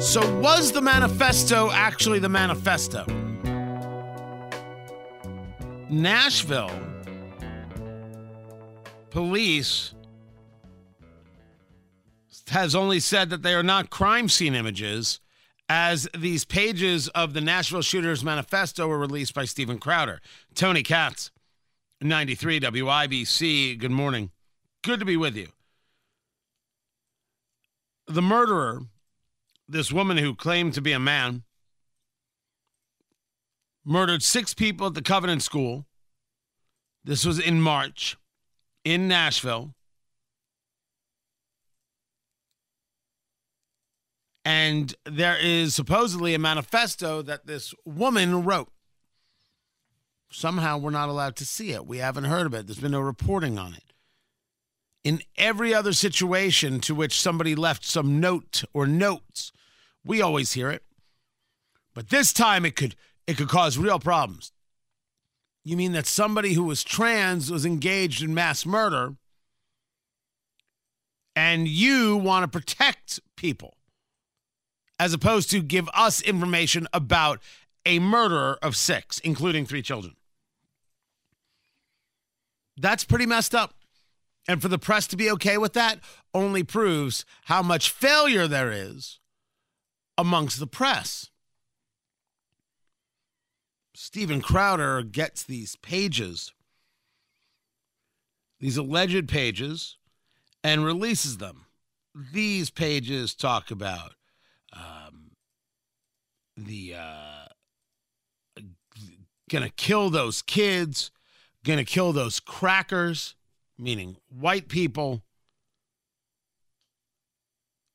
So, was the manifesto actually the manifesto? Nashville police has only said that they are not crime scene images as these pages of the Nashville Shooters Manifesto were released by Steven Crowder. Tony Katz, 93 WIBC, good morning. Good to be with you. The murderer this woman who claimed to be a man murdered six people at the Covenant School. This was in March in Nashville. And there is supposedly a manifesto that this woman wrote. Somehow we're not allowed to see it. We haven't heard of it. There's been no reporting on it in every other situation to which somebody left some note or notes we always hear it. But this time it could it could cause real problems. You mean that somebody who was trans was engaged in mass murder and you want to protect people as opposed to give us information about a murderer of six, including three children. That's pretty messed up. And for the press to be okay with that only proves how much failure there is amongst the press. Steven Crowder gets these pages, these alleged pages, and releases them. These pages talk about um, the uh, gonna kill those kids, gonna kill those crackers, meaning white people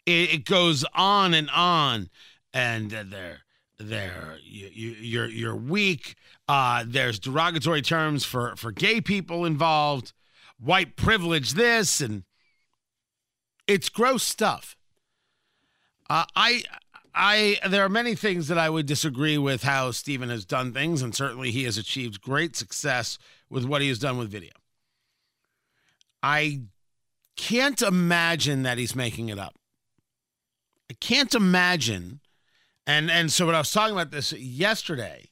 it, it goes on and on, and they're they're you, you, you're you're weak. Uh, there's derogatory terms for for gay people involved, white privilege, this and it's gross stuff. Uh, I I there are many things that I would disagree with how Steven has done things, and certainly he has achieved great success with what he has done with video. I can't imagine that he's making it up. I can't imagine. And and so when I was talking about this yesterday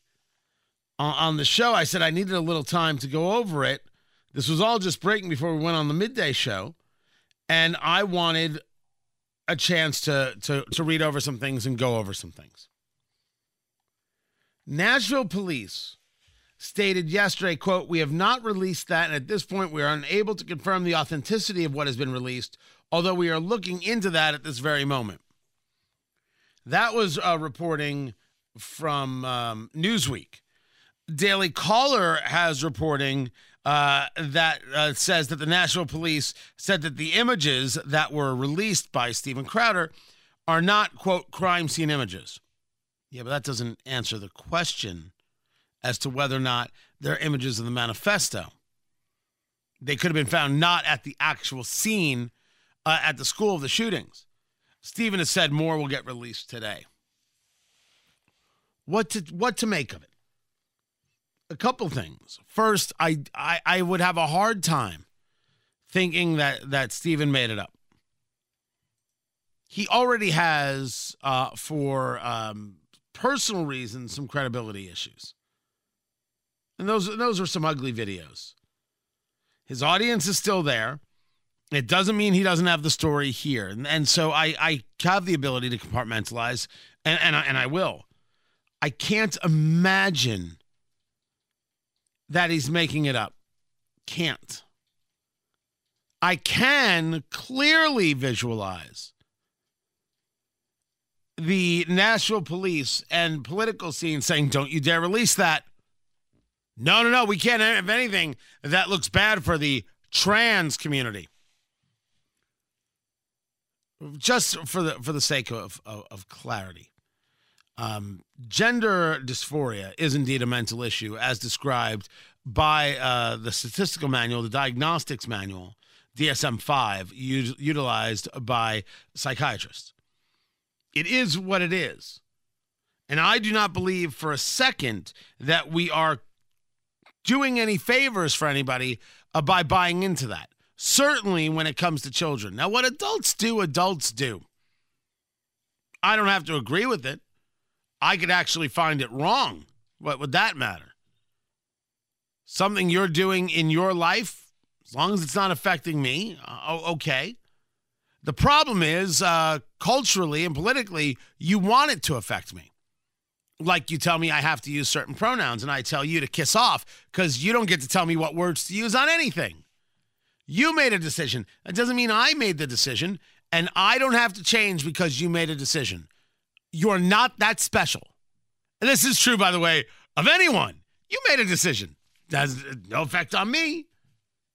on, on the show, I said I needed a little time to go over it. This was all just breaking before we went on the midday show, and I wanted a chance to to to read over some things and go over some things. Nashville police stated yesterday, quote, we have not released that, and at this point we are unable to confirm the authenticity of what has been released, although we are looking into that at this very moment. That was uh, reporting from um, Newsweek. Daily Caller has reporting uh, that uh, says that the Nashville Police said that the images that were released by Steven Crowder are not, quote, crime scene images. Yeah, but that doesn't answer the question as to whether or not they're images of the manifesto. They could have been found not at the actual scene uh, at the school of the shootings. Steven has said more will get released today. What to what to make of it? A couple things. First, I I, I would have a hard time thinking that that Steven made it up. He already has, uh, for um, personal reasons, some credibility issues, and those those are some ugly videos. His audience is still there. It doesn't mean he doesn't have the story here. And, and so I, I have the ability to compartmentalize, and, and, I, and I will. I can't imagine that he's making it up. Can't. I can clearly visualize the Nashville police and political scene saying, Don't you dare release that. No, no, no. We can't have anything that looks bad for the trans community. Just for the for the sake of of, of clarity, um, gender dysphoria is indeed a mental issue, as described by uh, the statistical manual, the diagnostics manual, DSM 5, u- utilized by psychiatrists. It is what it is. And I do not believe for a second that we are doing any favors for anybody uh, by buying into that. Certainly when it comes to children. Now, what adults do, adults do. I don't have to agree with it. I could actually find it wrong. What would that matter? Something you're doing in your life, as long as it's not affecting me, uh, okay. The problem is, uh, culturally and politically, you want it to affect me. Like you tell me I have to use certain pronouns, and I tell you to kiss off because you don't get to tell me what words to use on anything. You made a decision. That doesn't mean I made the decision, and I don't have to change because you made a decision. You're not that special. And this is true, by the way, of anyone. You made a decision. That Has uh, no effect on me.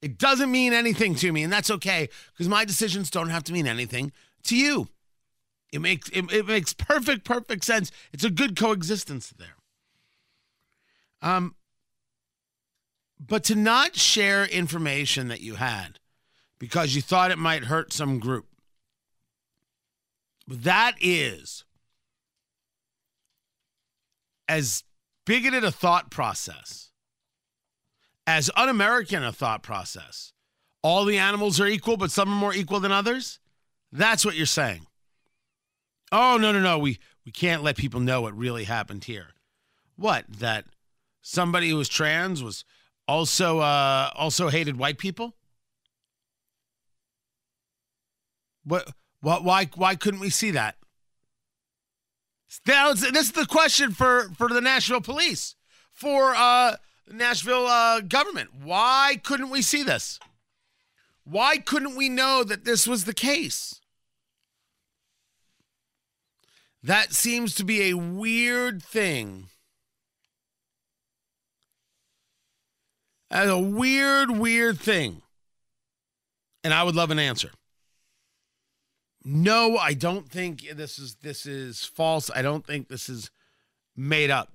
It doesn't mean anything to me, and that's okay because my decisions don't have to mean anything to you. It makes it, it makes perfect perfect sense. It's a good coexistence there. Um, but to not share information that you had because you thought it might hurt some group, that is as bigoted a thought process, as un American a thought process. All the animals are equal, but some are more equal than others. That's what you're saying. Oh, no, no, no. We, we can't let people know what really happened here. What? That somebody who was trans was also uh, also hated white people? What, what why why couldn't we see that? Was, this is the question for, for the Nashville police, for uh, Nashville uh, government. Why couldn't we see this? Why couldn't we know that this was the case? That seems to be a weird thing. As a weird, weird thing. And I would love an answer. No, I don't think this is this is false. I don't think this is made up.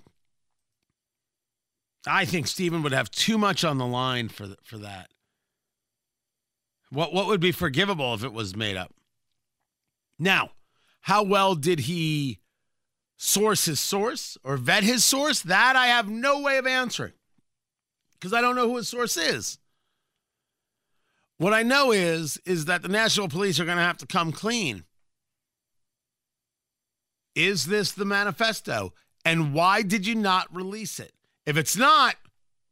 I think Steven would have too much on the line for for that. What what would be forgivable if it was made up? Now, how well did he source his source or vet his source? That I have no way of answering because I don't know who his source is. What I know is is that the Nashville police are going to have to come clean. Is this the manifesto? And why did you not release it? If it's not,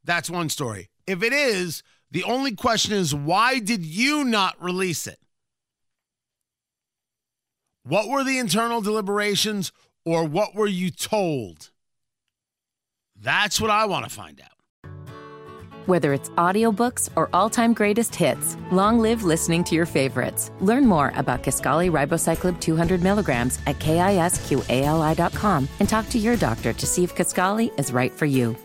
that's one story. If it is, the only question is why did you not release it? What were the internal deliberations or what were you told? That's what I want to find out. Whether it's audiobooks or all-time greatest hits, long live listening to your favorites. Learn more about Kisqali Ribociclib 200 milligrams at kisqali.com and talk to your doctor to see if Kisqali is right for you.